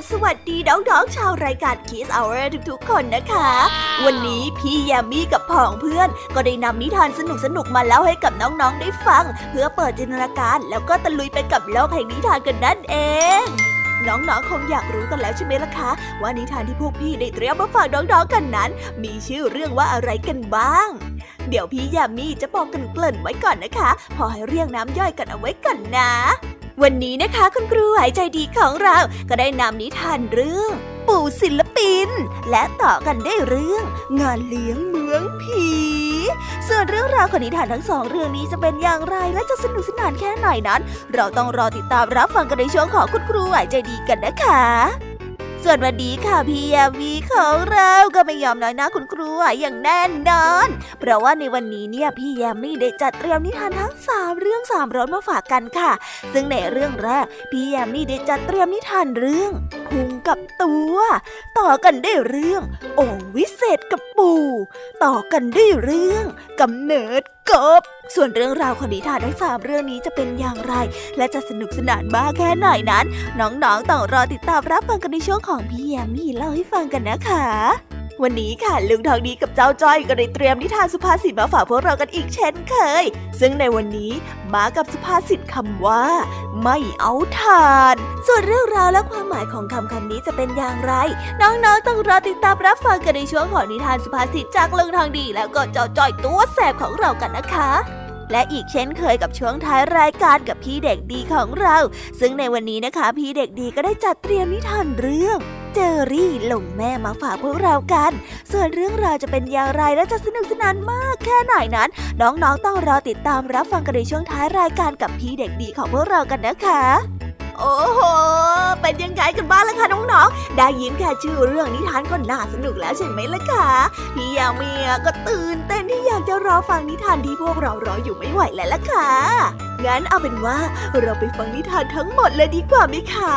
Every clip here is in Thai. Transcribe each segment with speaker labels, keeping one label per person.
Speaker 1: น้องๆชาวรายการ Kiss Hour ทุกๆ คนนะคะ วันนี้พี่แยมมี่กับพ่องเพื่อน ก็ได้นำนิทานสนุกๆมาเล่าให้กับน้องๆได้ฟัง เพื่อเปิดจินตนาการแล้วก็ตะลุยไปกับโลกแห่งนิทานกันนั่นเองน้องๆ คงอยากรู้กันแล้วใช่ไหมล่ะคะ ว่านิทานที่พวกพี่ได้เตรียมมาฝากน้องๆ กันนั้น มีชื่อเรื่องว่าอะไรกันบ้าง เดี๋ยวพี่ยามีจะบอกกันเกริ่นไว้ก่อนนะคะ พอให้เรียงน้ำย่อยกันเอาไว้ก่อนนะ วันนี้นะคะคุณครูหายใจดีของเราก็ได้นำนิทานเรื่อง ปู่ศิลปิน และต่อกันได้เรื่อง งานเลี้ยงเมืองผี ส่วนเรื่องราวของนิทานทั้งสองเรื่องนี้จะเป็นอย่างไรและจะสนุกสนานแค่ไหนนั้น เราต้องรอติดตามรับฟังกันในช่วงของคุณครูหายใจดีกันนะคะ ส่วนวันนี้ค่ะพี่ยามีของเราก็ไม่ยอมน้อยหน้าคุณครูอย่างแน่นอน เพราะว่าในวันนี้เนี่ยพี่ยามีได้จัดเตรียมนิทานทั้งสามเรื่องสามรสมาฝากกันค่ะ ซึ่งในเรื่องแรกพี่ยามีได้จัดเตรียมนิทานเรื่องพุงกับตัว ต่อกันได้เรื่ององวิเศษกับปู่ ต่อกันได้เรื่องกำเนิด กบ ส่วนเรื่องราวของนิทานทั้งสามเรื่องนี้จะเป็นอย่างไร และจะสนุกสนานมากแค่ไหนนั้น น้องๆต้องรอติดตามรับฟังกันในช่วงของพี่แยมมี่เล่าให้ฟังกันนะคะ วันนี้ค่ะลุงทองดีกับเจ้าจ้อยก็ได้เตรียมนิทานสุภาษิตมาฝากพวกเรากันอีกเช่นเคย ซึ่งในวันนี้มากับสุภาษิตคำว่า ไม่เอาทาน ส่วนเรื่องราวและความหมายของคำคำนี้จะเป็นอย่างไร น้องๆต้องรอติดตามรับฟังกันในช่วงของนิทานสุภาษิตจากลุงทองดี แล้วก็เจ้าจ้อยตัวแสบของเรากันนะคะและอีกเช่นเคยกับช่วงท้ายรายการกับพี่เด็กดีของเรา ซึ่งในวันนี้นะคะ พี่เด็กดีก็ได้จัดเตรียมนิทานเรื่อง เจอรี่หลงแม่มาฝากพวกเรากัน ส่วนเรื่องราวจะเป็นอย่างไรและจะสนุกสนานมากแค่ไหนนั้น น้องๆต้องรอติดตามรับฟังกันในช่วงท้ายรายการกับพี่เด็กดีของพวกเรากันนะคะโอ้โห เป็นยังไงกันบ้างล่ะคะน้องๆ ได้ยินแค่ชื่อเรื่องนิทานก็น่าสนุกแล้วใช่ไหมล่ะคะพี่ยาเมียก็ตื่นเต้นที่อยากจะรอฟังนิทานที่พวกเรารออยู่ไม่ไหวแล้วล่ะค่ะ งั้นเอาเป็นว่าเราไปฟังนิทานทั้งหมดเลยดีกว่าไหมคะ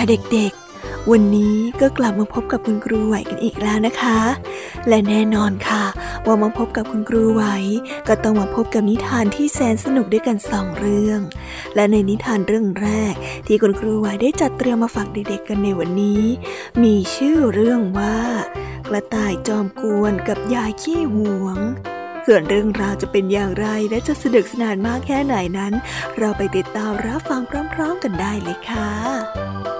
Speaker 2: ค่ะ
Speaker 1: เด็กๆ วันนี้ก็กลับมาพบกับคุณครูไหวกันอีกแล้วนะคะ และแน่นอนค่ะ ว่ามาพบกับคุณครูไหว ก็ต้องมาพบกับนิทานที่แสนสนุกด้วยกันสองเรื่อง และในนิทานเรื่องแรก ที่คุณครูไหวได้จัดเตรียมมาฝากเด็กๆกันในวันนี้ มีชื่อเรื่องว่ากระต่ายจอมกวนกับยายขี้หวงส่วนเรื่องราวจะเป็นอย่างไรและจะสนุกสนานมากแค่ไหนนั้น เราไปติดตามรับฟังพร้อม ๆ กันได้เลยค่ะ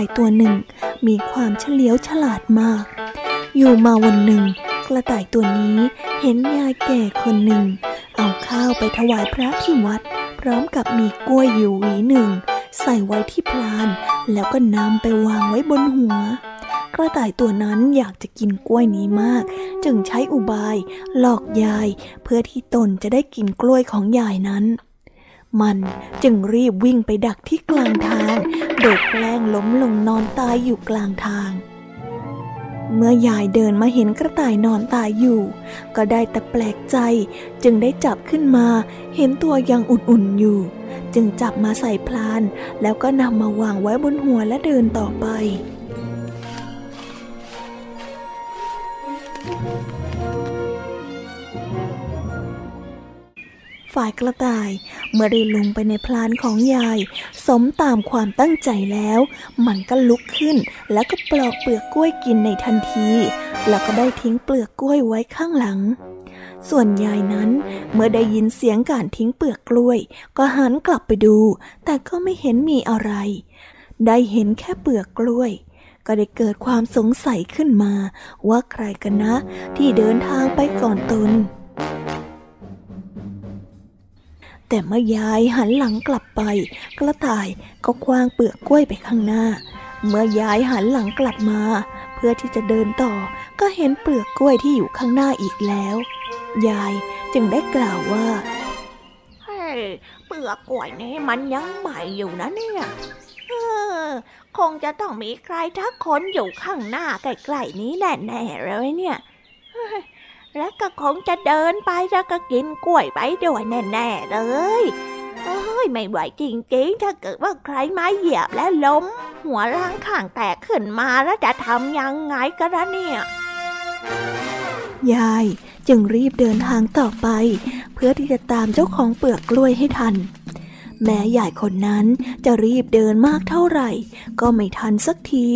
Speaker 1: ายตัวหนึ่ง มีความเฉลียวฉลาดมาก อยู่มาวันหนึ่ง กระต่ายตัวนี้เห็นยายแก่คนหนึ่ง เอาข้าวไปถวายพระที่วัด พร้อมกับมีกล้วยอยู่หวีหนึ่ง ใส่ไว้ที่พลาน แล้วก็นำไปวางไว้บนหัว กระต่ายตัวนั้นอยากจะกินกล้วยนี้มาก จึงใช้อุบาย หลอกยาย เพื่อที่ตนจะได้กินกล้วยของยายนั้น มันจึงรีบวิ่งไปดักที่กลางทาง โดยแกล้งล้มลงนอนตายอยู่กลางทาง เมื่อยายเดินมาเห็นกระต่ายนอนตายอยู่ ก็ได้แต่แปลกใจ จึงได้จับขึ้นมา เห็นตัวยังอุ่นๆอยู่ จึงจับมาใส่พลาน แล้วก็นำมาวางไว้บนหัวและเดินต่อไป ฝ่ายกระต่าย เมื่อได้ลงไปในพลานของยาย สมตามความตั้งใจแล้ว มันก็ลุกขึ้น แล้วก็ปลอกเปลือกกล้วยกินในทันที แล้วก็ได้ทิ้งเปลือกกล้วยไว้ข้างหลัง ส่วนยายนั้น เมื่อได้ยินเสียงการทิ้งเปลือกกล้วย ก็หันกลับไปดู แต่ก็ไม่เห็นมีอะไร ได้เห็นแค่เปลือกกล้วยก็ได้เกิดความสงสัยขึ้นมาว่าใครกันนะ ที่เดินทางไปก่อนตน แต่เมื่อยายหันหลังกลับไป กระต่ายก็คว้างเปลือกกล้วยไปข้างหน้า เมื่อยายหันหลังกลับมา เพื่อที่จะเดินต่อก็เห็นเปลือกกล้วยที่อยู่ข้างหน้าอีกแล้ว ยายจึงได้กล่าวว่า
Speaker 2: เฮ้เปลือกกล้วยนี่มันยังใหม่อยู่นะเนี่ยเออคงจะต้องมีใครทักคนอยู่ข้างหน้าใกล้ๆนี้แน่ๆเลยเนี่ยเฮ้ย แล้วก็คงจะเดินไปแล้วก็กินกล้วยไปด้วยแน่ๆเลยเอ้ยไม่ไหวจริงๆ ถ้าเกิดว่าใครมาเหยียบแล้วล้ม หัวร่างข้างแตกขึ้นมาแล้วจะทำยังไงกันนะเนี่ย
Speaker 1: ยายจึงรีบเดินทางต่อไป เพื่อที่จะตามเจ้าของเปลือกกล้วยให้ทัน แม้ยายคนนั้นจะรีบเดินมากเท่าไหร่ ก็ไม่ทันสักที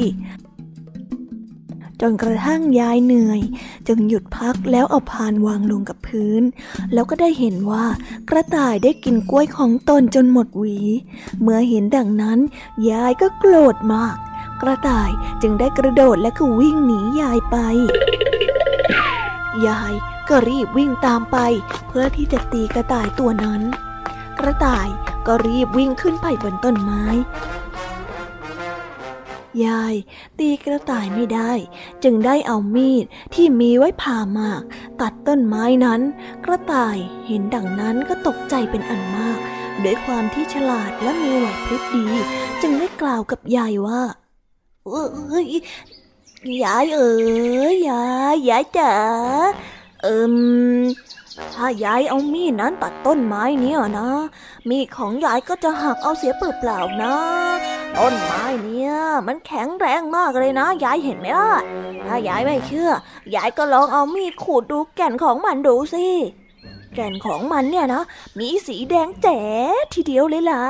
Speaker 1: นกระทั่งยายเหนื่อย จึงหยุดพักแล้วเอาพานวางลงกับพื้น แล้วก็ได้เห็นว่ากระต่ายได้กินกล้วยของตนจนหมดหวี เมื่อเห็นดังนั้น ยายก็โกรธมาก กระต่ายจึงได้กระโดดและก็วิ่งหนียายไป ยายก็รีบวิ่งตามไป เพื่อที่จะตีกระต่ายตัวนั้น กระต่ายก็รีบวิ่งขึ้นไปบนต้นไม้ ยาย ตีกระต่ายไม่ได้ จึงได้เอามีดที่มีไว้ผ่าหมาก ตัดต้นไม้นั้น กระต่ายเห็นดังนั้นก็ตกใจเป็นอันมาก ด้วยความที่ฉลาดและมีไหวพริบดี จึงได้กล่าวกับยายว่าเอ้ยยายเอ๋ยยายยายจ๋าเอิม ถ้ายายเอามีดนั้นตัดต้นไม้เนี่ยนะ มีดของยายก็จะหักเอาเสียเปล่าๆนะ ต้นไม้เนี่ย มันแข็งแรงมากเลยนะ ยายเห็นไหมล่ะ ถ้ายายไม่เชื่อ ยายก็ลองเอามีดขูดดูแก่นของมันดูสิ แก่นของมันเนี่ยนะ มีสีแดงแจ๋ทีเดียวเลยล่ะ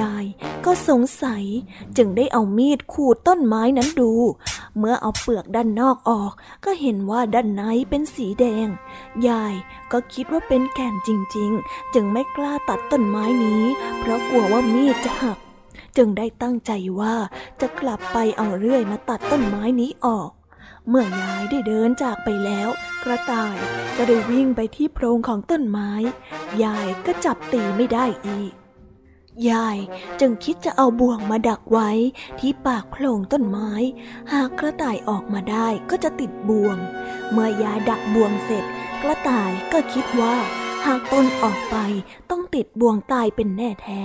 Speaker 1: ยาย ก็สงสัย จึงได้เอามีดขูดต้นไม้นั้นดู เมื่อเอาเปลือกด้านนอกออก ก็เห็นว่าด้านในเป็นสีแดง ยายก็คิดว่าเป็นแก่นจริง ๆ จึงไม่กล้าตัดต้นไม้นี้ เพราะกลัวว่ามีดจะหัก จึงได้ตั้งใจว่าจะกลับไปเอาเรื่อยมาตัดต้นไม้นี้ออกเมื่อยายได้เดินจากไปแล้ว กระต่ายก็ได้วิ่งไปที่โพรงของต้นไม้ ยายก็จับตีไม่ได้อีก ยายจึงคิดจะเอาบ่วงมาดักไว้ที่ปากโพรงต้นไม้ หากกระต่ายออกมาได้ก็จะติดบ่วง เมื่อยายดักบ่วงเสร็จ กระต่ายก็คิดว่า หากตนออกไปต้องติดบ่วงตายเป็นแน่แท้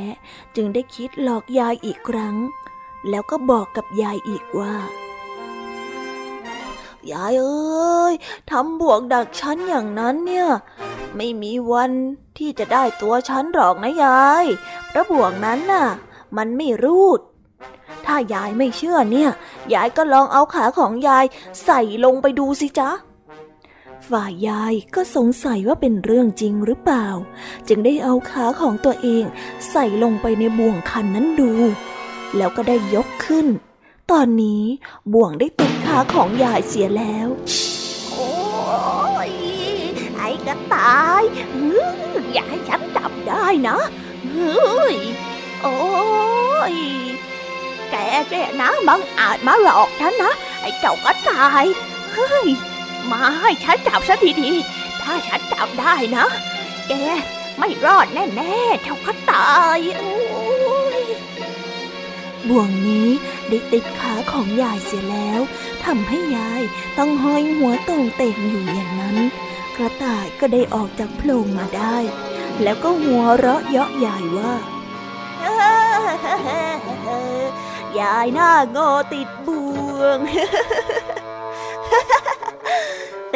Speaker 1: จึงได้คิดหลอกยายอีกครั้ง แล้วก็บอกกับยายอีกว่า ยายเอ้ยทำบ่วงดักฉันอย่างนั้นเนี่ย ไม่มีวันที่จะได้ตัวฉันหรอกนะยายพระบ่วงนั้นน่ะ มันไม่รูด ถ้ายายไม่เชื่อเนี่ย ยายก็ลองเอาขาของยายใส่ลงไปดูสิจ๊ะฝ่ายยายก็สงสัยว่าเป็นเรื่องจริงหรือเปล่า จึงได้เอาขาของตัวเองใส่ลงไปในบ่วงคันนั้นดู แล้วก็ได้ยกขึ้น ตอนนี้บ่วงได้ติดาของยายเสียแล้ว
Speaker 3: โอ้ยไอ้กระต่ายอย่าให้ฉันจับได้นะเฮ้ยโอ้ยแกแกนะบังอาจมาหลอกฉันนะ ไอ้เจ้ากระต่ายเฮ้ยมาให้ฉันจับซะทีๆถ้าฉันจับได้นะ แกไม่รอดแน่ๆเจ้ากระต่ายโอ้ย
Speaker 1: บ่วงนี้ได้ติดขาของยายเสียแล้วทำให้ยายต้องห้อยหัวตรงเต่งอยู่อย่างนั้น กระต่ายก็ได้ออกจากโพรงมาได้ แล้วก็หัวเราะเยาะยายว่า
Speaker 3: ยายหน้าโง่ติดบ่วง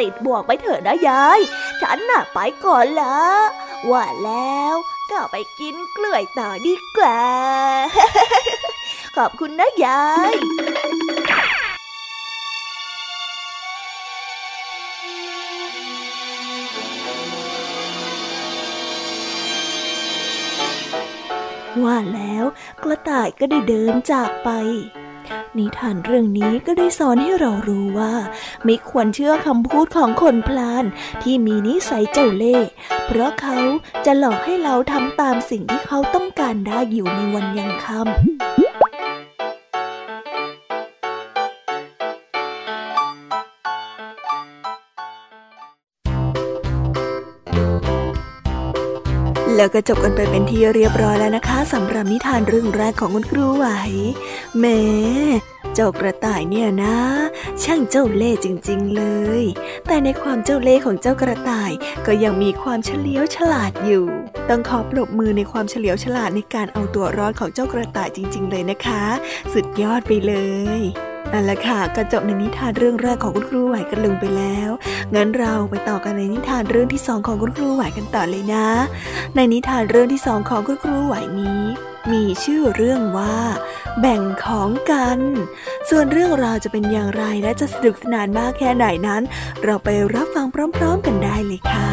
Speaker 3: ติดบ่วงไปเถอะนะยาย ฉันน่ะไปก่อนละว่าแล้วก็ไปกินกล้วยต่อดีกว่า ขอบคุณนะยาย
Speaker 1: ว่าแล้วกระต่ายก็ได้เดินจากไป นิทานเรื่องนี้ก็ได้สอนให้เรารู้ว่า ไม่ควรเชื่อคำพูดของคนพลานที่มีนิสัยเจ้าเล่ห์เพราะเขาจะหลอกให้เราทำตามสิ่งที่เขาต้องการได้อยู่ในวันยังค่ำ แล้วก็จบกันไปเป็นที่เรียบร้อยแล้วนะคะสำหรับนิทานเรื่องแรกของคุณครูไหวแม่เจ้ากระต่ายเนี่ยนะ ช่างเจ้าเล่ห์จริง ๆ เลย แต่ในความเจ้าเล่ห์ของเจ้ากระต่ายก็ยังมีความเฉลียวฉลาดอยู่ ต้องขอปรบมือในความเฉลียวฉลาดในการเอาตัวรอดของเจ้ากระต่ายจริง ๆ เลยนะคะ สุดยอดไปเลย นั่นแหละค่ะก็จบในนิทานเรื่องแรกของคุณครูไหวกันลงไปแล้ว งั้นเราไปต่อกันในนิทานเรื่องที่สองของคุณครูไหวกันต่อเลยนะ ในนิทานเรื่องที่สองของคุณครูไหวนี้ มีชื่อเรื่องว่า แบ่งของกัน ส่วนเรื่องราวจะเป็นอย่างไรและจะสนุกสนานมากแค่ไหนนั้น เราไปรับฟังพร้อม ๆ กันได้เลยค่ะ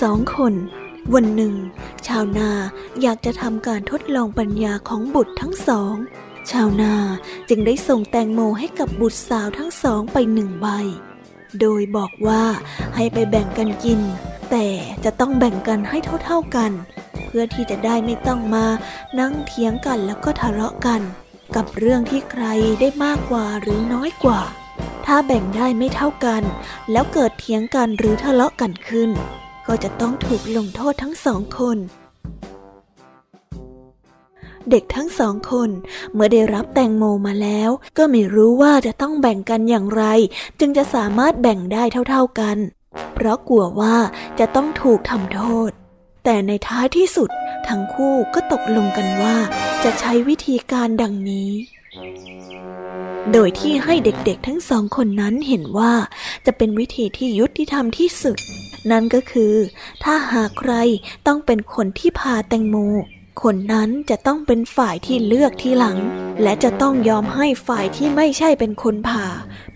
Speaker 1: สองคน วันหนึ่ง ชาวนาอยากจะทำการทดลองปัญญาของบุตรทั้งสอง ชาวนาจึงได้ส่งแตงโมให้กับบุตรสาวทั้งสองไปหนึ่งใบ โดยบอกว่าให้ไปแบ่งกันกิน แต่จะต้องแบ่งกันให้เท่าๆกัน เพื่อที่จะได้ไม่ต้องมานั่งเถียงกันแล้วก็ทะเลาะกัน กับเรื่องที่ใครได้มากกว่าหรือน้อยกว่าถ้าแบ่งได้ไม่เท่ากัน แล้วเกิดเถียงกันหรือทะเลาะกันขึ้น ก็จะต้องถูกลงโทษทั้งสองคน เด็กทั้งสองคนเมื่อได้รับแตงโมมาแล้ว ก็ไม่รู้ว่าจะต้องแบ่งกันอย่างไร จึงจะสามารถแบ่งได้เท่าๆกัน เพราะกลัวว่าจะต้องถูกทำโทษ แต่ในท้ายที่สุดทั้งคู่ก็ตกลงกันว่า จะใช้วิธีการดังนี้โดยที่ให้เด็กๆทั้งสองคนนั้นเห็นว่าจะเป็นวิธีที่ยุติธรรมที่สุด นั่นก็คือ ถ้าหากใครต้องเป็นคนที่พาแตงโม คนนั้นจะต้องเป็นฝ่ายที่เลือกทีหลัง และจะต้องยอมให้ฝ่ายที่ไม่ใช่เป็นคนพา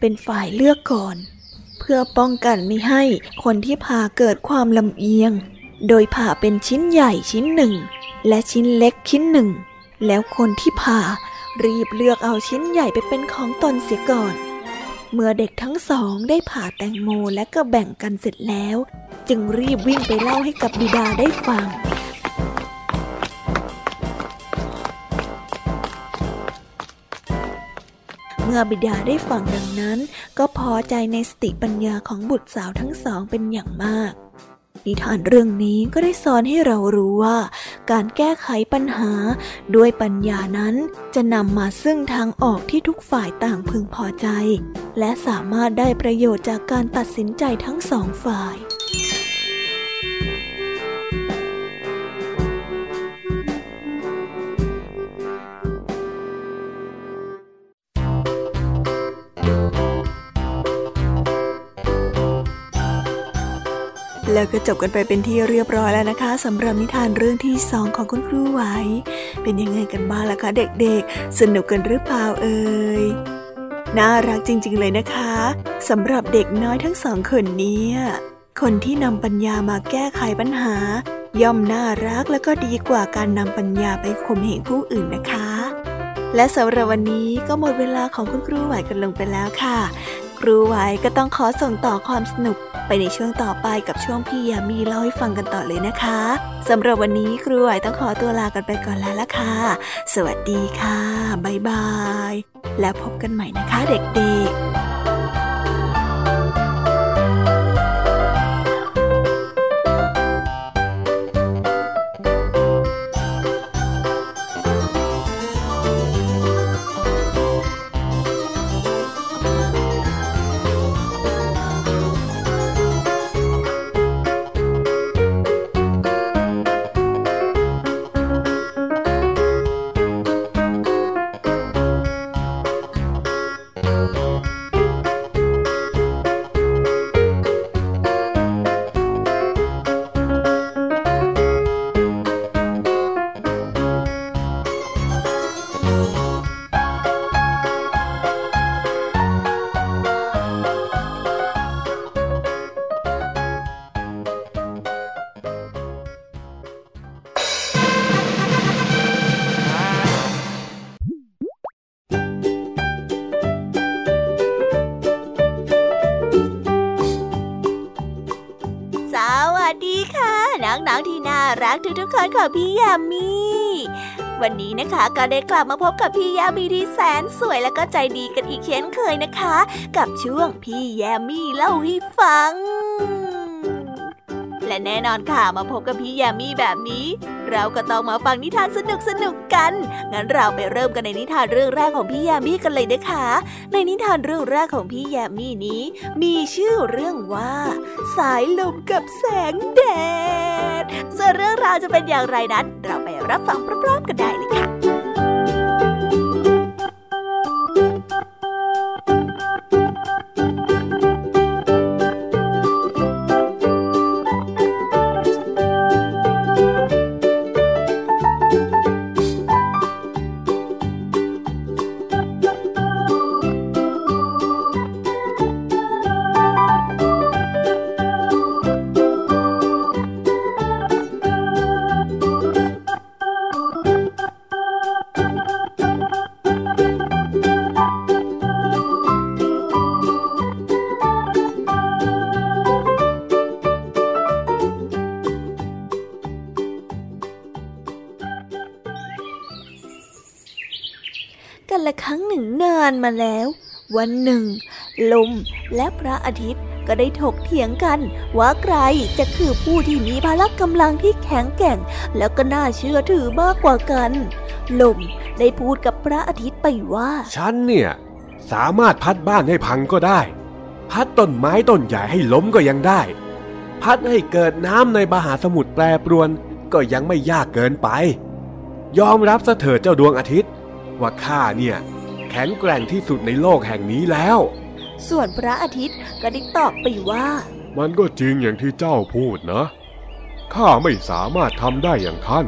Speaker 1: เป็นฝ่ายเลือกก่อน เพื่อป้องกันไม่ให้คนที่พาเกิดความลำเอียง โดยผ่าเป็นชิ้นใหญ่ชิ้นหนึ่ง และชิ้นเล็กชิ้นหนึ่ง แล้วคนที่ผ่ารีบเลือกเอาชิ้นใหญ่ไปเป็นของตนเสียก่อน เมื่อเด็กทั้งสองได้ผ่าแตงโมและก็แบ่งกันเสร็จแล้ว จึงรีบวิ่งไปเล่าให้กับบิดาได้ฟังเมื่อบิดาได้ฟังดังนั้น ก็พอใจในสติปัญญาของบุตรสาวทั้งสองเป็นอย่างมาก นิทานเรื่องนี้ก็ได้สอนให้เรารู้ว่า การแก้ไขปัญหาด้วยปัญญานั้นจะนำมาซึ่งทางออกที่ทุกฝ่ายต่างพึงพอใจ และสามารถได้ประโยชน์จากการตัดสินใจทั้งสองฝ่าย แล้วก็จบกันไปเป็นที่เรียบร้อยแล้วนะคะสำหรับนิทานเรื่องที่สองของคุณครูไหว เป็นยังไงกันบ้างล่ะคะ เด็กๆ สนุกกันหรือเปล่าเอ่ยน่ารักจริง ๆ เลยนะคะสำหรับเด็กน้อยทั้งสองคนนี้คนที่นำปัญญามาแก้ไขปัญหา ย่อมน่ารักและก็ดีกว่าการนำปัญญาไปข่มเหงผู้อื่นนะคะและสำหรับวันนี้ก็หมดเวลาของคุณครูไหวกันลงไปแล้วค่ะ รูไว้ก็ต้องขอส่งต่อความสนุกไปในช่วงต่อไปกับช่วงพี่ยามีเล่าให้ฟังกันต่อเลยนะคะสำหรับวันนี้ครูไหวต้องขอตัวลากันไปก่อนแล้วล่ะค่ะ สวัสดีค่ะ บ๊ายบาย แล้วพบกันใหม่นะคะเด็กๆ
Speaker 4: วันนี้นะคะ ก็ได้กลับมาพบกับพี่ยามีที่แสนสวยและก็ใจดีกันอีกเช่นเคยนะคะ กับช่วงพี่ยามีเล่าให้ฟัง และแน่นอนค่ะมาพบกับพี่ยามีแบบนี้ เราก็ต้องมาฟังนิทานสนุกสนุกๆกัน งั้นเราไปเริ่มกันในนิทานเรื่องแรกของพี่ยามีกันเลยนะคะ ในนิทานเรื่องแรกของพี่ยามีนี้ มีชื่อเรื่องว่า สายลมกับแสงแดดส่วนเรื่องราวจะเป็นอย่างไรนั้นเรับฟังพร้อมๆกันได้เลยค่ะ
Speaker 1: วันหนึ่ง ลมและพระอาทิตย์ก็ได้ถกเถียงกัน ว่าใครจะคือผู้ที่มีพละกำลังที่แข็งแกร่ง แล้วก็น่าเชื่อถือมากกว่ากัน ลมได้พูดกับพระอาทิตย์ไปว่า
Speaker 5: ฉันเนี่ย สามารถพัดบ้านให้พังก็ได้ พัดต้นไม้ต้นใหญ่ให้ล้มก็ยังได้ พัดให้เกิดน้ำในมหาสมุทรแปรปรวนก็ยังไม่ยากเกินไป ยอมรับซะเถิดเจ้าดวงอาทิตย์ ว่าข้าเนี่ย แข็งแกร่งที่สุดในโลกแห่งนี้แล้ว
Speaker 1: ส่วนพระอาทิตย์ก็ได้ตอบไปว่า
Speaker 5: มันก็จริงอย่างที่เจ้าพูดนะ ข้าไม่สามารถทำได้อย่างท่าน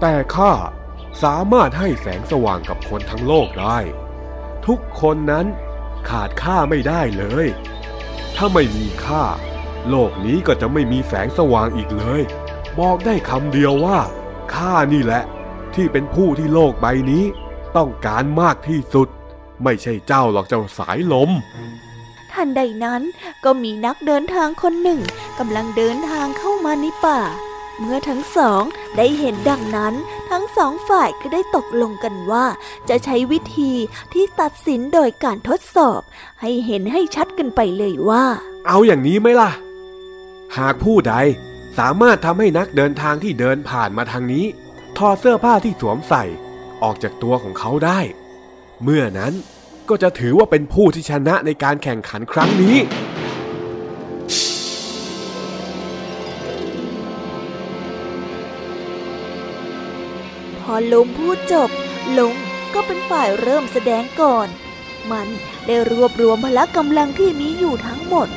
Speaker 5: แต่ข้าสามารถให้แสงสว่างกับคนทั้งโลกได้ ทุกคนนั้นขาดข้าไม่ได้เลย ถ้าไม่มีข้าโลกนี้ก็จะไม่มีแสงสว่างอีกเลย บอกได้คำเดียวว่าข้านี่แหละ ที่เป็นผู้ที่โลกใบนี้ ต้องการมากที่สุด ไม่ใช่เจ้าหรอกเจ้าสายลม
Speaker 1: ทันใดนั้นก็มีนักเดินทางคนหนึ่งกำลังเดินทางเข้ามาในป่า เมื่อทั้งสองได้เห็นดังนั้น ทั้งสองฝ่ายก็ได้ตกลงกันว่า จะใช้วิธีที่ตัดสินโดยการทดสอบ ให้เห็นให้ชัดกันไปเลยว่า
Speaker 5: เอาอย่างนี้ไหมล่ะ หากผู้ใดสามารถทำให้นักเดินทางที่เดินผ่านมาทางนี้ถอดเสื้อผ้าที่สวมใส่ ออกจากตัวของเขาได้ เมื่อนั้นก็จะถือว่าเป็นผู้ที่ชนะในการแข่งขันครั้งนี้
Speaker 1: พอลุงพูดจบ ลุงก็เป็นฝ่ายเริ่มแสดงก่อน มันได้รวบรวมพละกำลังที่มีอยู่ทั้งหมด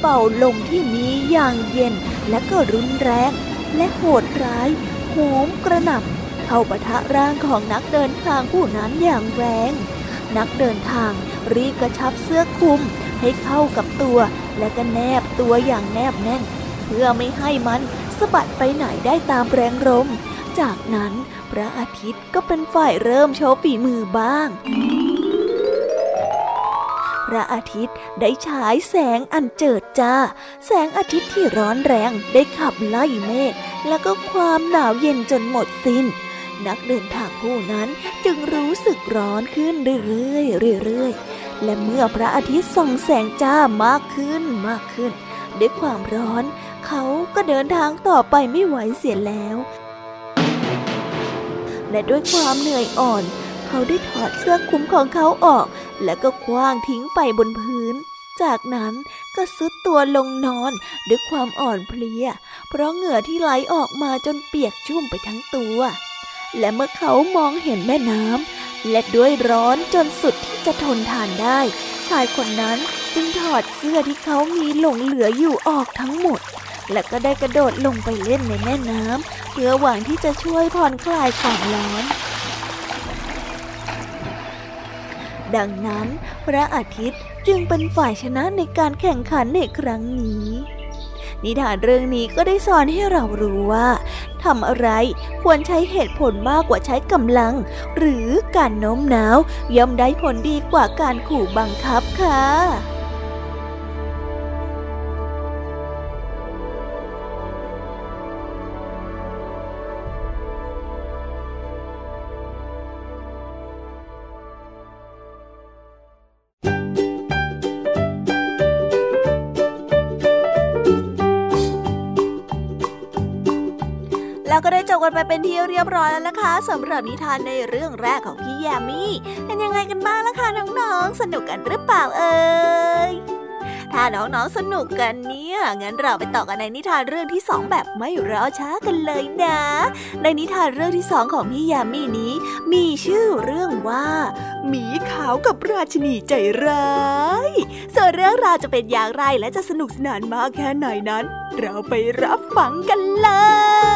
Speaker 1: เป่าลมที่มีอย่างเย็นและก็รุนแรง และโหดร้ายโหมกระหน่ำ เข้าปะทะร่างของนักเดินทางผู้นั้นอย่างแรง นักเดินทางรีบกระชับเสื้อคลุมให้เข้ากับตัวและก็แนบตัวอย่างแนบแน่น เพื่อไม่ให้มันสะบัดไปไหนได้ตามแรงลม จากนั้นพระอาทิตย์ก็เป็นฝ่ายเริ่มโชว์ฝีมือบ้าง พระอาทิตย์ได้ฉายแสงอันเจิดจ้า แสงอาทิตย์ที่ร้อนแรงได้ขับไล่เมฆแล้วก็ความหนาวเย็นจนหมดสิน้น นักเดินทางผู้นั้นจึงรู้สึกร้อนขึ้นเรื่อยๆเรื่อยๆ และเมื่อพระอาทิตย์ส่องแสงจ้ามากขึ้นมากขึ้น ด้วยความร้อน เขาก็เดินทางต่อไปไม่ไหวเสียแล้ว และด้วยความเหนื่อยอ่อน เขาได้ถอดเสื้อคลุมของเขาออก แล้วก็คว้างทิ้งไปบนพื้นจากนั้นก็ซุดตัวลงนอนด้วยความอ่อนเพลีย เพราะเหงื่อที่ไหลออกมาจนเปียกชุ่มไปทั้งตัว และเมื่อเขามองเห็นแม่น้ำและด้วยร้อนจนสุดที่จะทนทานได้ ชายคนนั้นจึงถอดเสื้อที่เขามีหลงเหลืออยู่ออกทั้งหมด และก็ได้กระโดดลงไปเล่นในแม่น้ำเพื่อหวังที่จะช่วยผ่อนคลายความร้อนดังนั้น พระอาทิตย์จึงเป็นฝ่ายชนะในการแข่งขันในครั้งนี้ นิทานเรื่องนี้ก็ได้สอนให้เรารู้ว่าทำอะไรควรใช้เหตุผลมากกว่าใช้กำลัง หรือการโน้มน้าวย่อมได้ผลดีกว่าการขู่บังคับค่ะ บกันไปเป็นที่เรียบร้อยแล้วนะคะสำหรับนิทานในเรื่องแรกของพี่แยมมี่เป็นยังไงกันบ้างล่ะคะน้องๆ สนุกกันหรือเปล่าเอ่ยถ้าน้องๆสนุกกันเนี่ย งั้นเราไปต่อกันในนิทานเรื่องที่สองแบบไม่รอช้ากันเลยนะ ในนิทานเรื่องที่สองของพี่ยามีนี้ มีชื่อเรื่องว่าหมีขาวกับราชินีใจร้าย ส่วนเรื่องราวจะเป็นอย่างไรและจะสนุกสนานมากแค่ไหนนั้น เราไปรับฟังกันเลย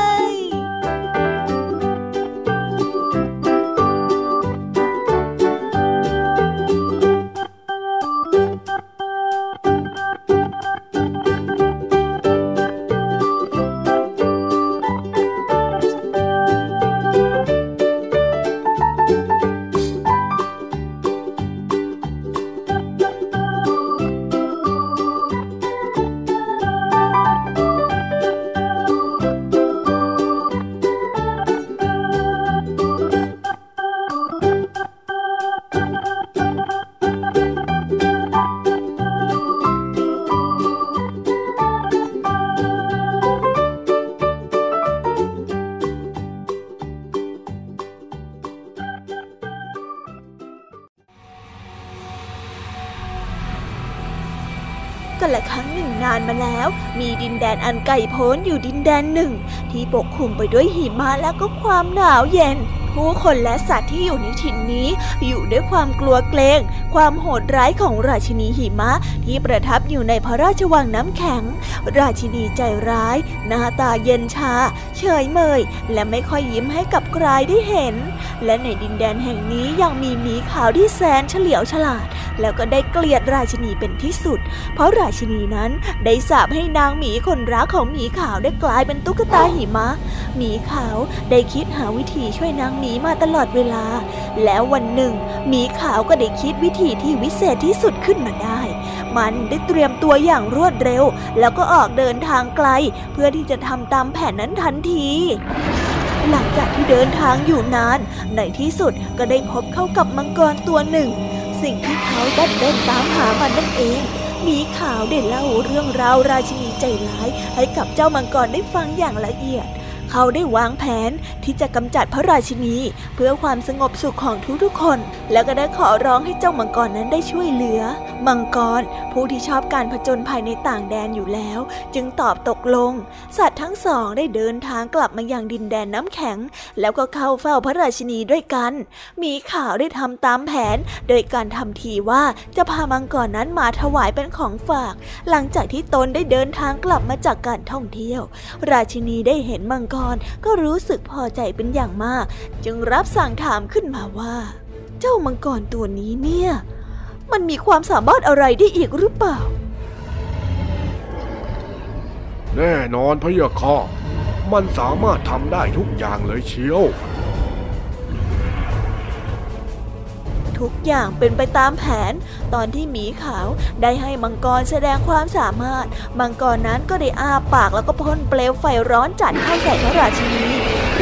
Speaker 1: แดนอันไกลโพ้นอยู่ดินแดนหนึ่ง ที่ปกคลุมไปด้วยหิมะและก็ความหนาวเย็น ผู้คนและสัตว์ที่อยู่ในถิ่นนี้ อยู่ด้วยความกลัวเกรง ความโหดร้ายของราชินีหิมะที่ประทับอยู่ในพระราชวังน้ำแข็ง ราชินีใจร้าย หน้าตาเย็นชา เฉยเมย และไม่ค่อยยิ้มให้กับใครได้เห็น และในดินแดนแห่งนี้ยังมีหมีขาวที่แสนเฉลียวฉลาด แล้วก็ได้เกลียดราชินีเป็นที่สุด เพราะราชินีนั้นได้สาบให้นางหมีคนรักของหมีขาวได้กลายเป็นตุ๊กตาหิมะ หมีขาวได้คิดหาวิธีช่วยนางหมีมาตลอดเวลา แล้ววันหนึ่ง หมีขาวก็ได้คิดวิธีที่วิเศษที่สุดขึ้นมาได้ มันได้เตรียมตัวอย่างรวดเร็ว แล้วก็ออกเดินทางไกล เพื่อที่จะทำตามแผนนั้นทันทีหลังจากที่เดินทางอยู่นาน ในที่สุดก็ได้พบเข้ากับมังกรตัวหนึ่ง สิ่งที่เขาดันเดินตามหามันนั่นเองมีขาวได้เล่าเรื่องราวราชินีใจร้ายให้กับเจ้ามังกรได้ฟังอย่างละเอียด เขาได้วางแผนที่จะกำจัดพระราชินี เพื่อความสงบสุขของทุกๆคน แล้วก็ได้ขอร้องให้เจ้ามังกรนั้นได้ช่วยเหลือ มังกรผู้ที่ชอบการผจญภัยในต่างแดนอยู่แล้ว จึงตอบตกลง สัตว์ทั้งสองได้เดินทางกลับมายังดินแดนน้ำแข็ง แล้วก็เข้าเฝ้าพระราชินีด้วยกันมีข่าวได้ทำตามแผน โดยการทำทีว่าจะพามังกรนั้นมาถวายเป็นของฝาก หลังจากที่ตนได้เดินทางกลับมาจากการท่องเที่ยว ราชินีได้เห็นมังกรก็รู้สึกพอใจเป็นอย่างมาก จึงรับสั่งถามขึ้นมาว่า เจ้ามังกรตัวนี้เนี่ย มันมีความสามารถอะไรได้อีกหรือเปล่า
Speaker 5: แน่นอนพะยะค่ะมันสามารถทำได้ทุกอย่างเลยเชียว
Speaker 1: ทุกอย่างเป็นไปตามแผน ตอนที่หมีขาวได้ให้มังกรแสดงความสามารถ มังกรนั้นก็ได้อ้าปากแล้วก็พ่นเปลวไฟร้อนจัดเข้าใส่พระราชินี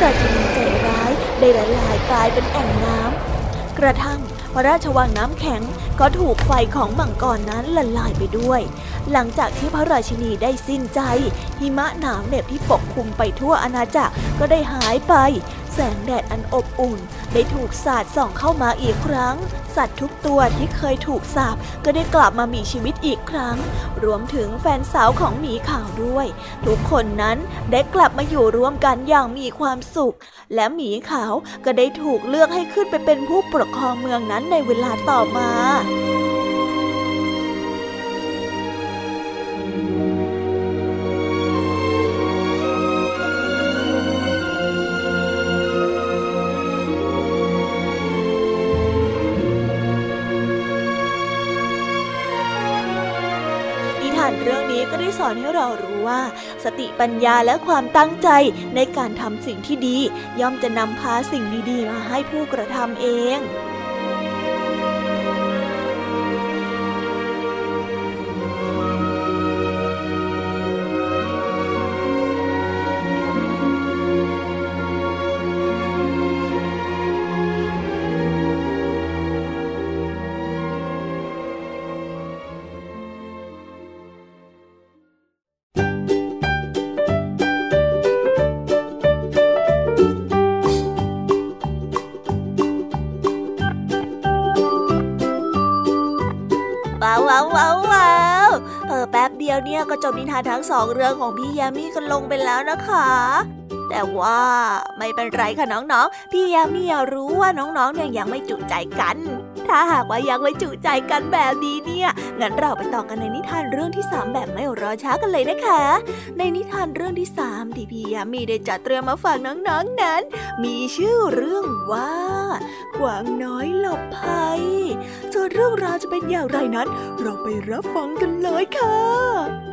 Speaker 1: ราชินีใจร้ายได้ละลายกลายเป็นแอ่งน้ำ กระทั่งพระราชวังน้ำแข็งก็ถูกไฟของมังกรนั้นละลายไปด้วยหลังจากที่พระราชินีได้สิ้นใจ หิมะหนาวเหน็บที่ปกคลุมไปทั่วอาณาจักรก็ได้หายไป แสงแดดอันอบอุ่น ได้ถูกสาดส่องเข้ามาอีกครั้ง สัตว์ทุกตัวที่เคยถูกสาบก็ได้กลับมามีชีวิตอีกครั้ง รวมถึงแฟนสาวของหมีขาวด้วย ทุกคนนั้นได้กลับมาอยู่ร่วมกันอย่างมีความสุข และหมีขาวก็ได้ถูกเลือกให้ขึ้นไปเป็นผู้ปกครองเมืองนั้นในเวลาต่อมา ว่า สติปัญญาและความตั้งใจในการทำสิ่งที่ดี ย่อมจะนำพาสิ่งดีๆ มาให้ผู้กระทำเอง แป๊บเดียวเนี่ยก็จบนิทานทั้งสองเรื่องของพี่ยามีกันลงไปแล้วนะคะ แต่ว่าไม่เป็นไรค่ะน้องๆ พี่ยามีรู้ว่าน้องๆเนี่ยยังไม่จุใจกัน ถ้าหากว่ายังไม่จุใจกันแบบนี้เนี่ย งั้นเราไปต่อกันในนิทานเรื่องที่ 3 แบบไม่รอช้ากันเลยนะคะ ในนิทานเรื่องที่3ที่พี่ยามีได้จัดเตรียมมาฝากน้องๆนนั้น มีชื่อเรื่องว่ากวางน้อยหลบภัยส่วนเรื่องราวจะเป็นอย่างไรนั้น เราไปรับฟังกันเลยค่ะ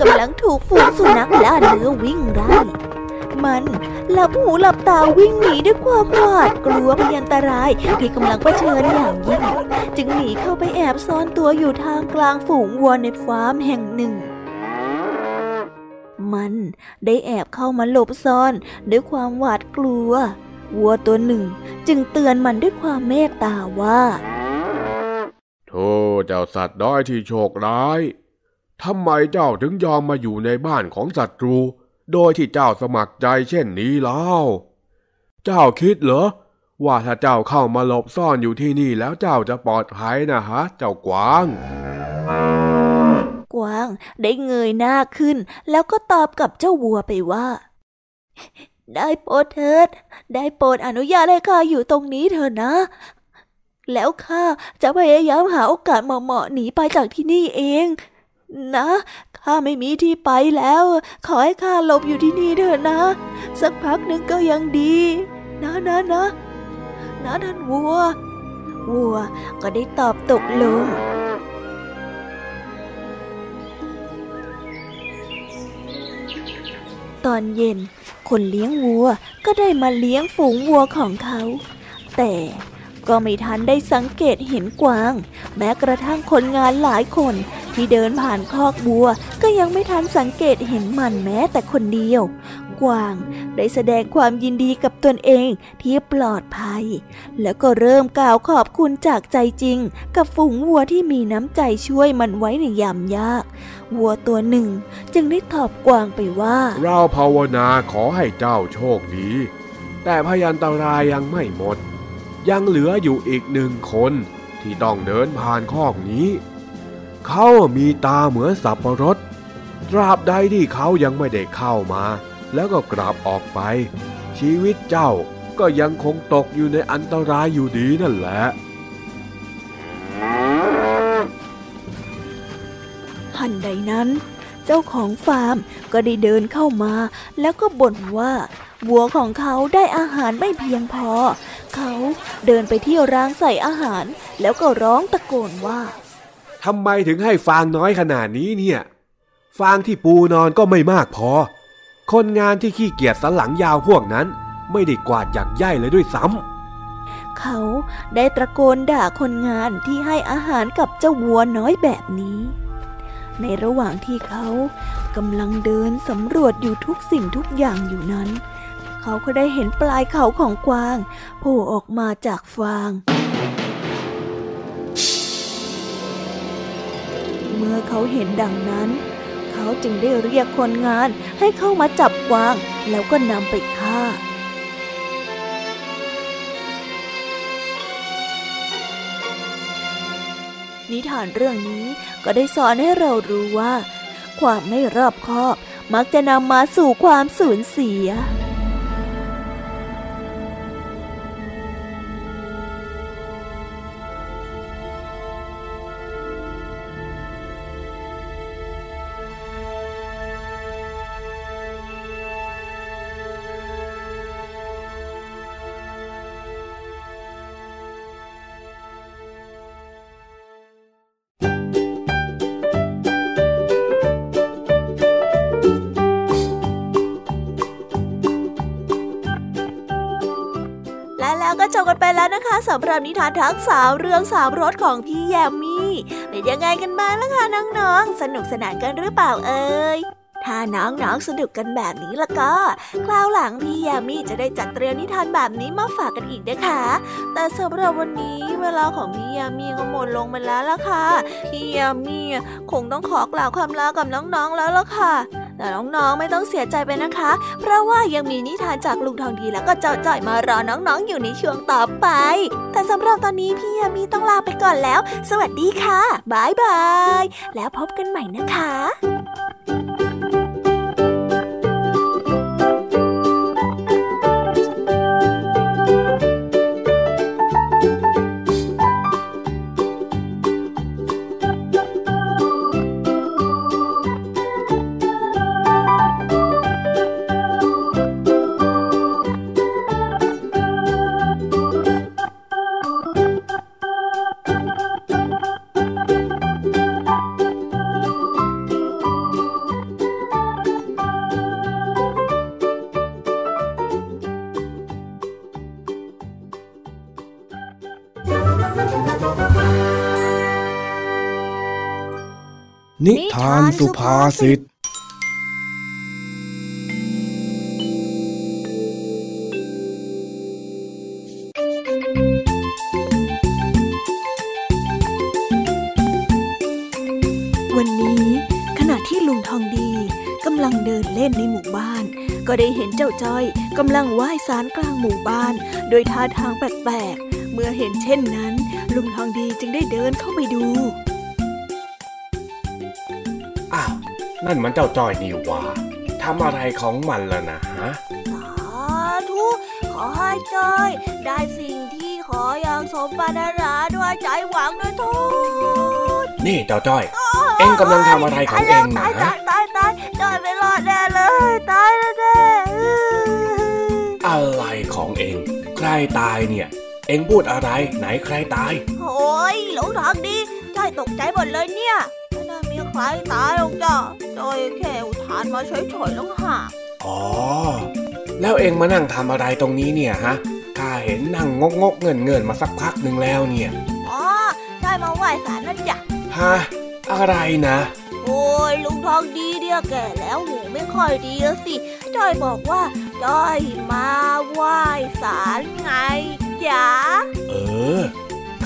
Speaker 1: กำลังถูกฝูงสุนัขล่าเนื้อวิ่งไล่มันหลับหูหลับตาวิ่งหนีด้วยความหวาดกลัวพยันตรายที่กำลังเผชิญอย่างยิ่ง จึงหนีเข้าไปแอบซ่อนตัวอยู่ทางกลางฝูงวัวในฟาร์มแห่งหนึ่ง มันได้แอบเข้ามาหลบซ่อนด้วยความหวาดกลัว วัวตัวหนึ่งจึงเตือนมันด้วยความเมตตาว่า
Speaker 5: โธ่เจ้าสัตว์ด้อยที่โชคร้าย ทำไมเจ้าถึงยอมมาอยู่ในบ้านของศัตรู โดยที่เจ้าสมัครใจเช่นนี้เล่า เจ้าคิดเหรอ ว่าถ้าเจ้าเข้ามาหลบซ่อนอยู่ที่นี่แล้วเจ้าจะปลอดภัยนะฮะ เจ้ากวาง
Speaker 1: กวางได้เงยหน้าขึ้น แล้วก็ตอบกับเจ้าวัวไปว่า ได้โปรดเถิด ได้โปรดอนุญาตให้ข้าอยู่ตรงนี้เถอะนะ แล้วข้าจะพยายามหาโอกาสเหมาะๆหนีไปจากที่นี่เอง นะข้าไม่มีที่ไปแล้ว ขอให้ข้าหลบอยู่ที่นี่เถอะนะ สักพักหนึ่งก็ยังดี นะนะนะนะท่านวัว วัวก็ได้ตอบตกลงตอนเย็น คนเลี้ยงวัวก็ได้มาเลี้ยงฝูงวัวของเขา แต่ ก็ไม่ทันได้สังเกตเห็นกวาง แม้กระทั่งคนงานหลายคน ที่เดินผ่านคอกบัว ก็ยังไม่ทันสังเกตเห็นมันแม้แต่คนเดียว กวางได้แสดงความยินดีกับตนเองที่ปลอดภัย แล้วก็เริ่มกล่าวขอบคุณจากใจจริง กับฝูงวัวที่มีน้ำใจช่วยมันไว้ในยามยาก วัวตัวหนึ่ง จึงได้ตอบกวางไปว่า
Speaker 5: เราภาวนาขอให้เจ้าโชคดี แต่พยันตรายยังไม่หมด ยังเหลืออยู่อีกหนึ่งคนที่ต้องเดินผ่านคอกนี้ เขามีตาเหมือนสับปะรด ตราบใดที่เขายังไม่ได้เข้ามา แล้วก็กลับออกไป ชีวิตเจ้าก็ยังคงตกอยู่ในอันตรายอยู่ดีนั่นแหละ
Speaker 1: ทันใดนั้น เจ้าของฟาร์มก็ได้เดินเข้ามา แล้วก็บ่นว่า วัวของเขาได้อาหารไม่เพียงพอ เขาเดินไปที่ร้านใส่อาหาร แล้วก็ร้องตะโกนว่า
Speaker 5: ทำไมถึงให้ฟางน้อยขนาดนี้เนี่ย ฟางที่ปูนอนก็ไม่มากพอ คนงานที่ขี้เกียจสันหลังยาวพวกนั้น ไม่ได้กวาดอยากใย่เลยด้วยซ้ำ
Speaker 1: เขาได้ตะโกนด่าคนงานที่ให้อาหารกับเจ้าวัวน้อยแบบนี้ ในระหว่างที่เขากำลังเดินสำรวจอยู่ทุกสิ่งทุกอย่างอยู่นั้น เขาก็ได้เห็นปลายเขาของกวางโผล่ออกมาจากฟาง เมื่อเขาเห็นดังนั้น เขาจึงได้เรียกคนงานให้เข้ามาจับกวางแล้วก็นำไปฆ่านิทานเรื่องนี้ก็ได้สอนให้เรารู้ว่า ความไม่รอบคอบ มักจะนำมาสู่ความสูญเสีย สำหรับนิทานทั้งสาวเรื่องสามรสของพี่แยมมี่ เป็นยังไงกันบ้างล่ะคะน้องๆ สนุกสนานกันหรือเปล่าเอ่ยถ้าน้องๆสนุกกันแบบนี้ละก็ คราวหลังพี่แยมมี่จะได้จัดเตรียมนิทานแบบนี้มาฝากกันอีกนะคะ แต่สำหรับวันนี้เวลาของพี่แยมมี่ก็หมดลงไปแล้วล่ะค่ะ พี่แยมมี่คงต้องขอกล่าวคำลากับน้องๆแล้วล่ะค่ะ แต่น้องๆไม่ต้องเสียใจไปนะคะ เพราะว่ายังมีนิทานจากลุงทองดีแล้วก็เจ้าจ่อยมารอน้องๆอยู่ในช่วงต่อไป แต่สำหรับตอนนี้พี่ยามีต้องลาไปก่อนแล้ว สวัสดีค่ะบายบายแล้วพบกันใหม่นะคะ
Speaker 6: สุภาษิต
Speaker 7: วันนี้ขณะที่ลุงทองดีกำลังเดินเล่นในหมู่บ้าน ก็ได้เห็นเจ้าจ้อยกำลังว่ายสารกลางหมู่บ้าน โดยท่าทางแปลกๆ เมื่อเห็นเช่นนั้น ลุงทองดีจึงได้เดินเข้าไปดู
Speaker 5: นั่นมันเจ้าจ้อยนี่หว่าทำอะไรของมันล่ะนะฮะ
Speaker 1: สาธุขอให้จ้อยได้สิ่งที่ขออย่างสมปรารถนาด้วยใจหวังด้วยทุก
Speaker 5: นี่เจ้าจ้อย เอ็งกำลังทำอะไรของเอ็ง
Speaker 1: ตาย
Speaker 5: นะ
Speaker 1: ตายตายตายจ้อยไม่รอดแน่เลยตายแน่ๆอื้อ
Speaker 5: อะไรของเอ็งใครตายเนี่ย เอ็งพูดอะไรไหนใครตาย
Speaker 1: โอ้ยหลงทางดีจ้อยตกใจหมดเลยเนี่ย ไม่น่ามีใครตายหรอกจ้ะจ้อยแค่อุทานมาเฉยๆแล้วห่าง
Speaker 5: อ๋อ แล้วเอ็งมานั่งทำอะไรตรงนี้เนี่ยฮะข้าเห็นนั่งงกงกๆเงินเงินๆมาสักพักหนึ่งแล้วเนี่ย
Speaker 1: อ๋อจ้อยมาไหว้ศาลนั่นจ้ะ
Speaker 5: ฮะอะไรนะ
Speaker 1: โอ้ยลุงทองดีเนี่ยแก่แล้วหูไม่ค่อยดีแล้วสิจ้อยบอกว่าจ้อยมาไหว้ศาลไงจ๊ะ
Speaker 5: เออ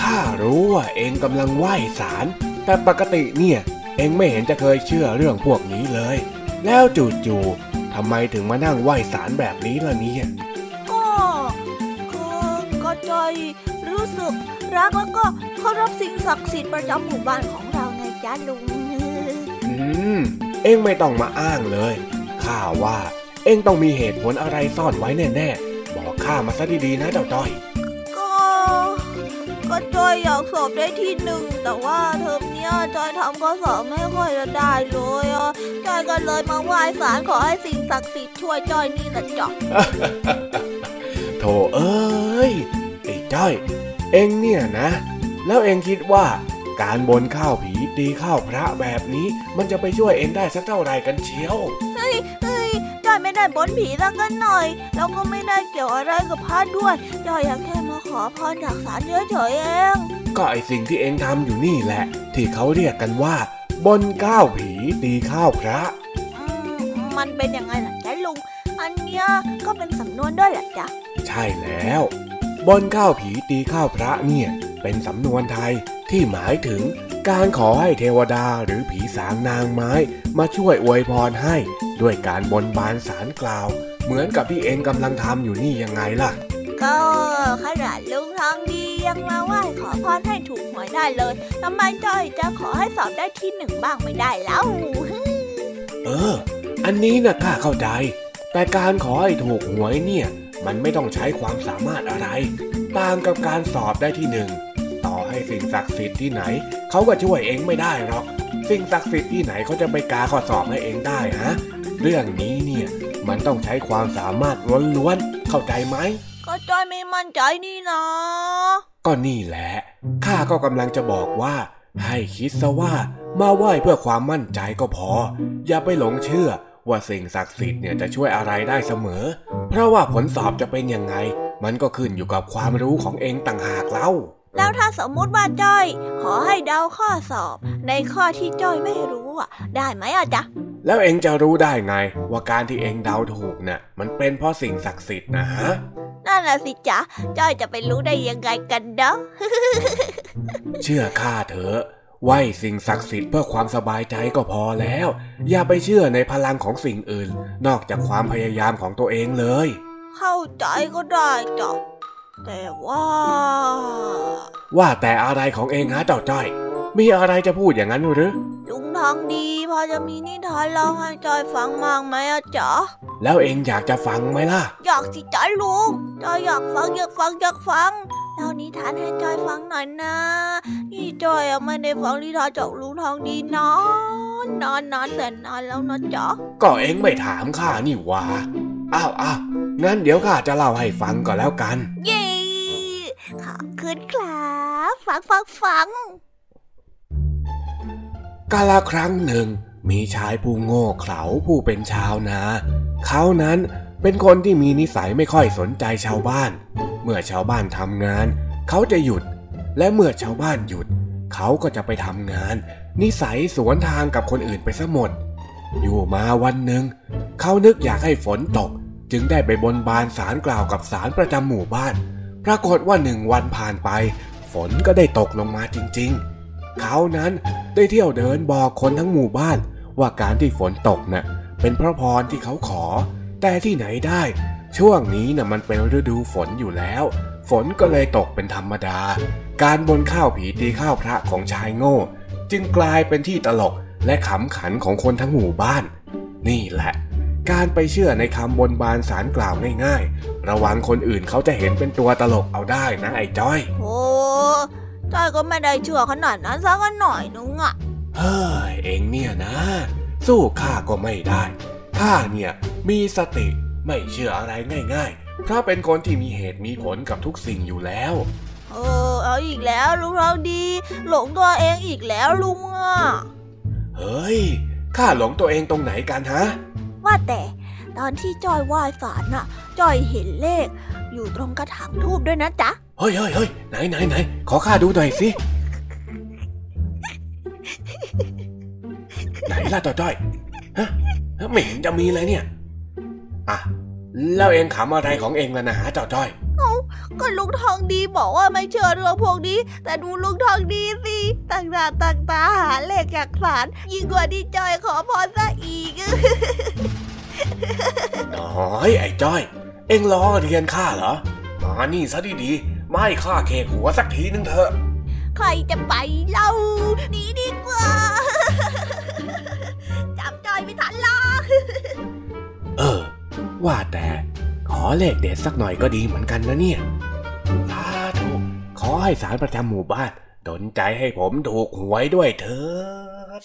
Speaker 5: ข้ารู้ว่าเอ็งกำลังไหว้ศาลแต่ปกติเนี่ย เอ็งไม่เห็นจะเคยเชื่อเรื่องพวกนี้เลย แล้วจู่ๆทำไมถึงมานั่งไหว้ศาลแบบนี้ล่ะเนี่ย
Speaker 1: ก็คือก็จ้อยรู้สึกรักแล้วก็เคารพสิ่งศักดิ์สิทธิ์ประจำหมู่บ้านของเราไงจ๊ะลุง
Speaker 5: อืมเอ็งไม่ต้องมาอ้างเลยข้าว่า เอ็งต้องมีเหตุผลอะไรซ่อนไว้แน่ๆบอกข้ามาซะดีๆนะเจ้าจ้อย
Speaker 1: ก็ ก็จ้อยอยากสอบได้ที่หนึ่ง แต่ว่าเทอมเนี้ยจ้อยทำข้อสอบไม่ค่อยจะได้เลยอะจ้อยก็เลยมาไหว้ศาลขอให้สิ่งศักดิ์สิทธิ์ช่วยจ้อยนี่แหละจ้ะ
Speaker 5: โถเอ้ยไอ้จ้อย เอ็งเนี่ยนะ แล้วเอ็งคิดว่าการบนข้าวผีตีข้าวพระแบบนี้ มันจะไปช่วยเอ็งได้สักเท่าไหร่กันเชียว
Speaker 1: เฮ้ยเฮ้ยจ้อย ไม่ได้บนผีสักกันหน่อย แล้วก็ไม่ได้เกี่ยวอะไรกับพระด้วยจ้อยอยากแค่มาขอพรจากศาลเฉยๆเอง
Speaker 5: ก็ไอสิ่งที่เอ็งทำอยู่นี่แหละ ที่เขาเรียกกันว่า บนข้าวผีตีข้าวพระ
Speaker 1: อืมมันเป็นยังไงล่ะจ๊ะลุง อันเนี้ยก็เป็นสำนวนด้วยแหละจ๊ะ
Speaker 5: ใช่แล้ว บนข้าวผีตีข้าวพระเนี่ย เป็นสำนวนไทยที่หมายถึง การขอให้เทวดาหรือผีสางนางไม้ มาช่วยอวยพรให้ ด้วยการบนบานสารกล่าว เหมือนกับที่เองกำลังทำอยู่นี่ยังไงล่ะ
Speaker 1: ก็ขนาดลุงทองดียังมาไหว้ขอพรให้ถูกหวยได้เลยทำไมจ้อยจะขอให้สอบได้ที่หนึ่งบ้างไม่ได้แล้ว
Speaker 5: เออ อันนี้นะข้าเข้าใจ แต่การขอให้ถูกหวยเนี่ย มันไม่ต้องใช้ความสามารถอะไร ต่างกับการสอบได้ที่หนึ่งต่อ ให้สิ่งศักดิ์สิทธิ์ที่ไหน เขาก็ช่วยเองไม่ได้หรอก สิ่งศักดิ์สิทธิ์ที่ไหนเขาจะไปกาข้อสอบให้เองได้ฮะ เรื่องนี้เนี่ยมันต้องใช้ความสามารถล้วนๆ เข้าใจไหม
Speaker 1: ก็จ้อยไม่มั่นใจนี่นะ
Speaker 5: ก็นี่แหละ ข้าก็กำลังจะบอกว่า ให้คิดซะว่ามาไหว้เพื่อความมั่นใจก็พอ อย่าไปหลงเชื่อว่าสิ่งศักดิ์สิทธิ์เนี่ยจะช่วยอะไรได้เสมอ เพราะว่าผลสอบจะเป็นยังไง มันก็ขึ้นอยู่กับความรู้ของเองต่างหากเล่า
Speaker 1: แล้วถ้าสมมุติว่าจ้อย ขอให้เดาข้อสอบ ในข้อที่จ้อยไม่รู้อะ ได้ไหมอะจ๊ะ
Speaker 5: แล้วเองจะรู้ได้ไง ว่าการที่เองเดาถูกน่ะมันเป็นเพราะสิ่งศักดิ์สิทธิ์นะฮะ
Speaker 1: นั่นน่ะสิจ๊ะจ้อยจะไปรู้ได้ยังไงกันเนาะ
Speaker 5: เชื่อข้าเถอะไหวสิ่งศักดิ์สิทธิ์เพื่อความสบายใจก็พอแล้ว อย่าไปเชื่อในพลังของสิ่งอื่น นอกจากความพยายามของตัวเองเลย
Speaker 1: เข้าใจก็ได้จ้ะแต่ว่า
Speaker 5: ว่าแต่อะไรของเองฮะเจ้าจ้อย มีอะไรจะพูดอย่างนั้นหรือ
Speaker 1: ลุงทองดีพอจะมีนิทานเล่าให้จอยฟังมางไหมอะจ๊ะ
Speaker 5: แล้วเองอยากจะฟังไหมล่ะ
Speaker 1: อยากสิจ๊ะลุงจอยอยากฟังอยากฟังอยากฟังเล่านิทานให้จอยฟังหน่อยนะนี่จอยอะไม่ได้ฟังนิทานจากลุงทองดีนานนานนานแต่นานแล้วนะจ๊ะ
Speaker 5: ก็เองไม่ถามข้านี่หว่าอ้าวอ้าวงั้นเดี๋ยวข้าจะเล่าให้ฟังก็แล้วกัน
Speaker 1: เย้ขอบคุณครับ ฟังฟังฟัง
Speaker 5: กาลครั้งหนึ่ง มีชายผู้โง่เขลาผู้เป็นชาวนา เขานั้นเป็นคนที่มีนิสัยไม่ค่อยสนใจชาวบ้าน เมื่อชาวบ้านทำงาน เขาจะหยุด และเมื่อชาวบ้านหยุด เขาก็จะไปทำงาน นิสัยสวนทางกับคนอื่นไปซะหมด อยู่มาวันหนึ่ง เขานึกอยากให้ฝนตก จึงได้ไปบนบานสารกล่าวกับสารประจำหมู่บ้าน ปรากฏว่าหนึ่งวันผ่านไป ฝนก็ได้ตกลงมาจริงๆ เขานั้นได้เที่ยวเดินบอกคนทั้งหมู่บ้าน ว่าการที่ฝนตกน่ะเป็นเพราะพรที่เขาขอ แต่ที่ไหนได้ ช่วงนี้น่ะมันเป็นฤดูฝนอยู่แล้ว ฝนก็เลยตกเป็นธรรมดา การบนข้าวผีตีข้าวพระของชายโง่ จึงกลายเป็นที่ตลกและขำขันของคนทั้งหมู่บ้าน นี่แหละ การไปเชื่อในคำบนบานสารกล่าวง่ายๆ ระวังคนอื่นเขาจะเห็นเป็นตัวตลกเอาได้นะไอ้จ้อย
Speaker 1: โอ้จ้อยก็ไม่ได้เชื่อขนาดนั้นสักหน่อยนึงอะ
Speaker 5: เฮ้ยเองเนี่ยนะ สู้ข้าก็ไม่ได้ข้าเนี่ยมีสติไม่เชื่ออะไรง่ายๆเพราะเป็นคนที่มีเหตุมีผลกับทุกสิ่งอยู่แล้ว
Speaker 1: เออเอาอีกแล้วลุงเราดี หลงตัวเองอีกแล้วลุงอะ
Speaker 5: เฮ้ยข้าหลงตัวเองตรงไหนกันฮะ
Speaker 1: ว่าแต่ตอนที่จอยไหว้ศาลน่ะจอยเห็นเลข อยู่ตรงกระถางทูบด้วยนะจ๊ะ
Speaker 5: เฮ้ยเฮ้ยเฮ้ยไหนไหนไหนขอข้าดูหน่อยสิ ไหนล่ะต่อจ้อยฮะไม่เห็นจะมีเลยเนี่ย อะ แล้วเองขำอะไรของเองล่ะนะฮะเจ้า จ้อย
Speaker 1: ก็ลุงทองดีบอกว่าไม่เชื่อเรื่องพวกนี้ แต่ดูลุงทองดีสิตั้งหน้าตั้งตาหาเลขจากศาลยิ่งกว่าที่จอยขอพรซะอีก
Speaker 5: น้อยไอ้จ้อย เอ็งล้อเรียนข้าเหรอมานี่ซะดีๆไม่ข้าเคกหัวสักทีนึงเถอะ
Speaker 1: ใครจะไปเล่าหนีดีกว่าจับจอยไม่ทันหรอก
Speaker 5: เออ ว่าแต่ ขอเลขเด็ดสักหน่อยก็ดีเหมือนกันนะเนี่ยสาธุขอให้สารประจำหมู่บ้านดนใจให้ผมถูกหวยด้วยเถิด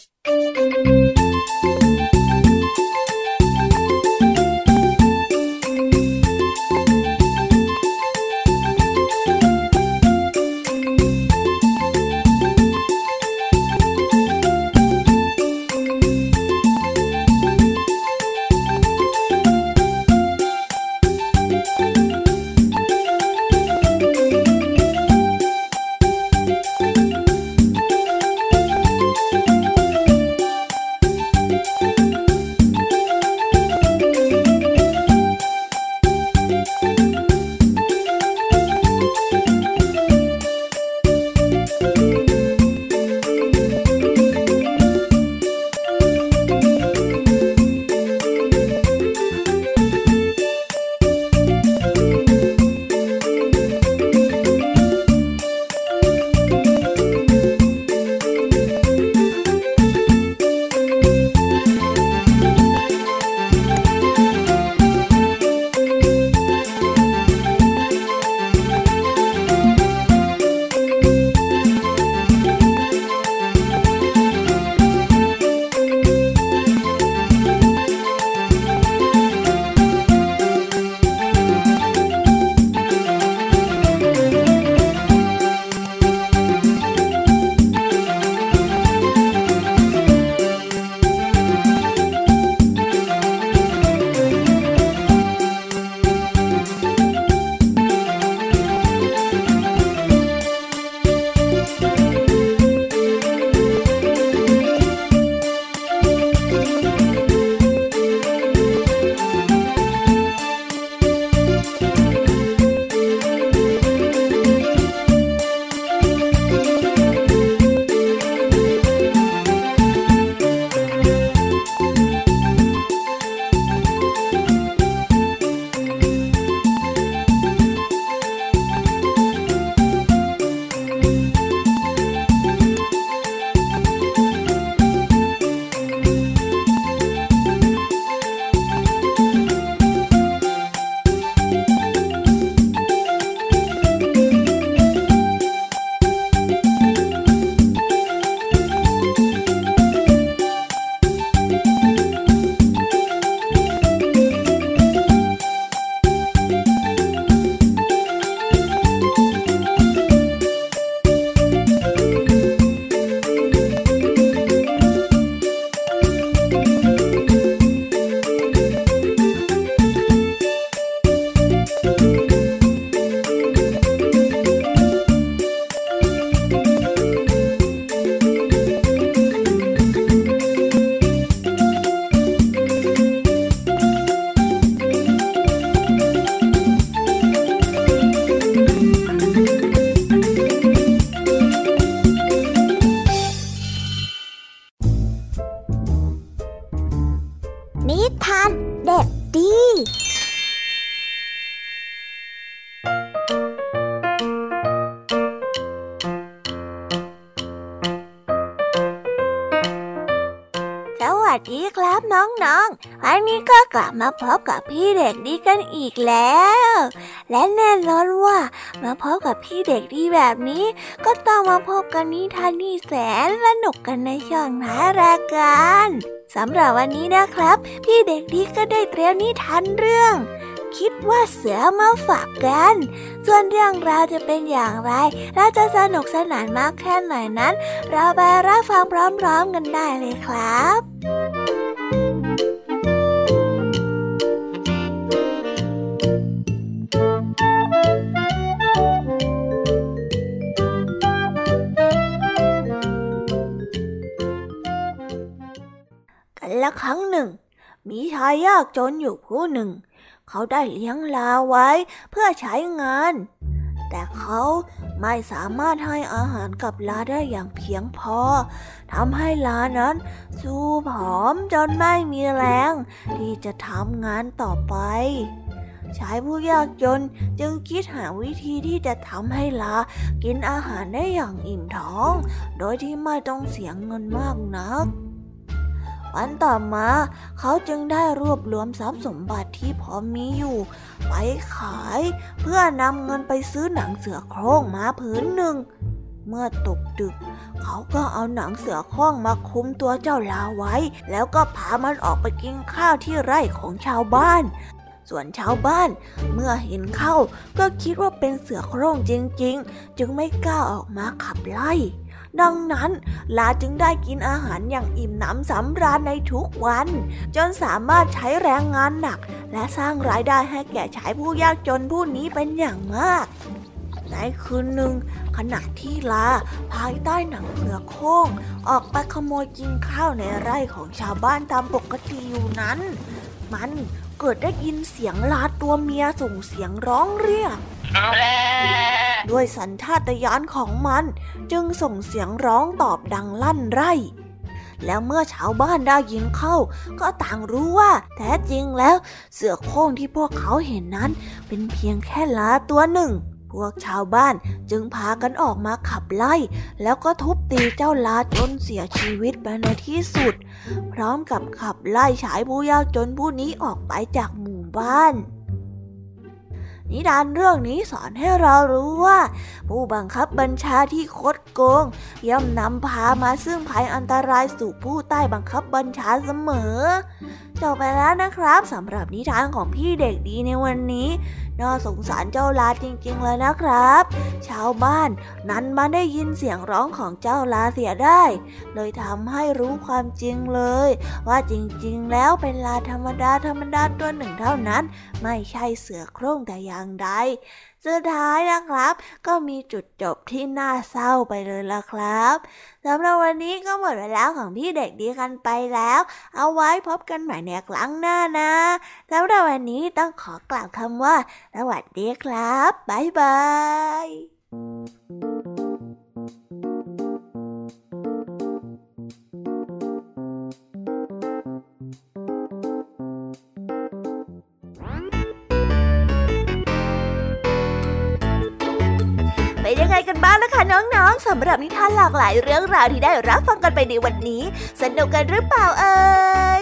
Speaker 1: มาพบกับพี่เด็กดีกันอีกแล้ว และแน่นอนว่า มาพบกับพี่เด็กดีแบบนี้ ก็ต้องมาพบกันนิทานที่แสนสนุกกันในช่องท้ายรายการสำหรับวันนี้นะครับ พี่เด็กดีก็ได้เตรียมนิทานเรื่อง คิดว่าเสือมาฝากกัน ส่วนเรื่องราวจะเป็นอย่างไรและจะสนุกสนานมากแค่ไหนนั้น เราไปรับฟังพร้อมๆกันได้เลยครับ ชายยากจนอยู่ผู้หนึ่ง เขาได้เลี้ยงลาไว้เพื่อใช้งาน แต่เขาไม่สามารถให้อาหารกับลาได้อย่างเพียงพอทำให้ลานั้นสู้ผอมจนไม่มีแรง ที่จะทำงานต่อไปชายผู้ยากจนจึงคิดหาวิธีที่จะทำให้ลากินอาหารได้อย่างอิ่มท้อง โดยที่ไม่ต้องเสียเงินมากนัก วันต่อมาเขาจึงได้รวบรวมทรัพย์สมบัติที่พอมีอยู่ ไปขายเพื่อนำเงินไปซื้อหนังเสือโคร่งมาผืนหนึ่ง เมื่อตกดึก เขาก็เอาหนังเสือโคร่งมาคุมตัวเจ้าลาไว้ แล้วก็พามันออกไปกินข้าวที่ไร่ของชาวบ้าน ส่วนชาวบ้าน เมื่อเห็นเข้าก็คิดว่าเป็นเสือโคร่งจริง ๆ จึงไม่กล้าออกมาขับไล่ ดังนั้นลาจึงได้กินอาหารอย่างอิ่มหนำสำราญในทุกวัน จนสามารถใช้แรงงานหนัก และสร้างรายได้ให้แก่ชายผู้ยากจนผู้นี้เป็นอย่างมาก ในคืนหนึ่งขณะที่ลาภายใต้หนังเสือโค้ง ออกไปขโมยกินข้าวในไร่ของชาวบ้านตามปกติอยู่นั้น มัน เกิดได้ยินเสียงลาตัวเมียส่งเสียงร้องเรียก ด้วยสัญชาตญาณของมัน จึงส่งเสียงร้องตอบดังลั่นไร่ แล้วเมื่อชาวบ้านได้ยินเข้า ก็ต่างรู้ว่าแท้จริงแล้ว เสือโคร่งที่พวกเขาเห็นนั้น เป็นเพียงแค่ลาตัวหนึ่ง พวกชาวบ้านจึงพากันออกมาขับไล่ แล้วก็ทุบตีเจ้าลาจนเสียชีวิตไปในที่สุด พร้อมกับขับไล่ชายผู้ยากจนผู้นี้ออกไปจากหมู่บ้าน นิทานเรื่องนี้สอนให้เรารู้ว่า ผู้บังคับบัญชาที่คดโกง ย่อมนำพามาซึ่งภัยอันตรายสู่ผู้ใต้บังคับบัญชาเสมอจบไปแล้วนะครับสำหรับนิทานของพี่เด็กดีในวันนี้ น่าสงสารเจ้าลาจริงๆเลยนะครับ ชาวบ้านนั้นมาได้ยินเสียงร้องของเจ้าลาเสียได้ เลยทำให้รู้ความจริงเลย ว่าจริงๆ แล้วเป็นลาธรรมดาธรรมดาตัวหนึ่งเท่านั้น ไม่ใช่เสือโคร่งแต่อย่างใด สุดท้ายนะครับ ก็มีจุดจบที่น่าเศร้าไปเลยละครับสำหรับวันนี้ก็หมดเวลาของพี่เด็กดีกันไปแล้ว เอาไว้พบกันใหม่ในครั้งหน้านะสำหรับวันนี้ต้องขอกล่าวคำว่า สวัสดีครับ บ๊ายบาย บ้างนะคะน้องๆสำหรับนิทานหลากหลายเรื่องราวที่ได้รับฟังกันไปในวันนี้ สนุกกันหรือเปล่าเอ่ย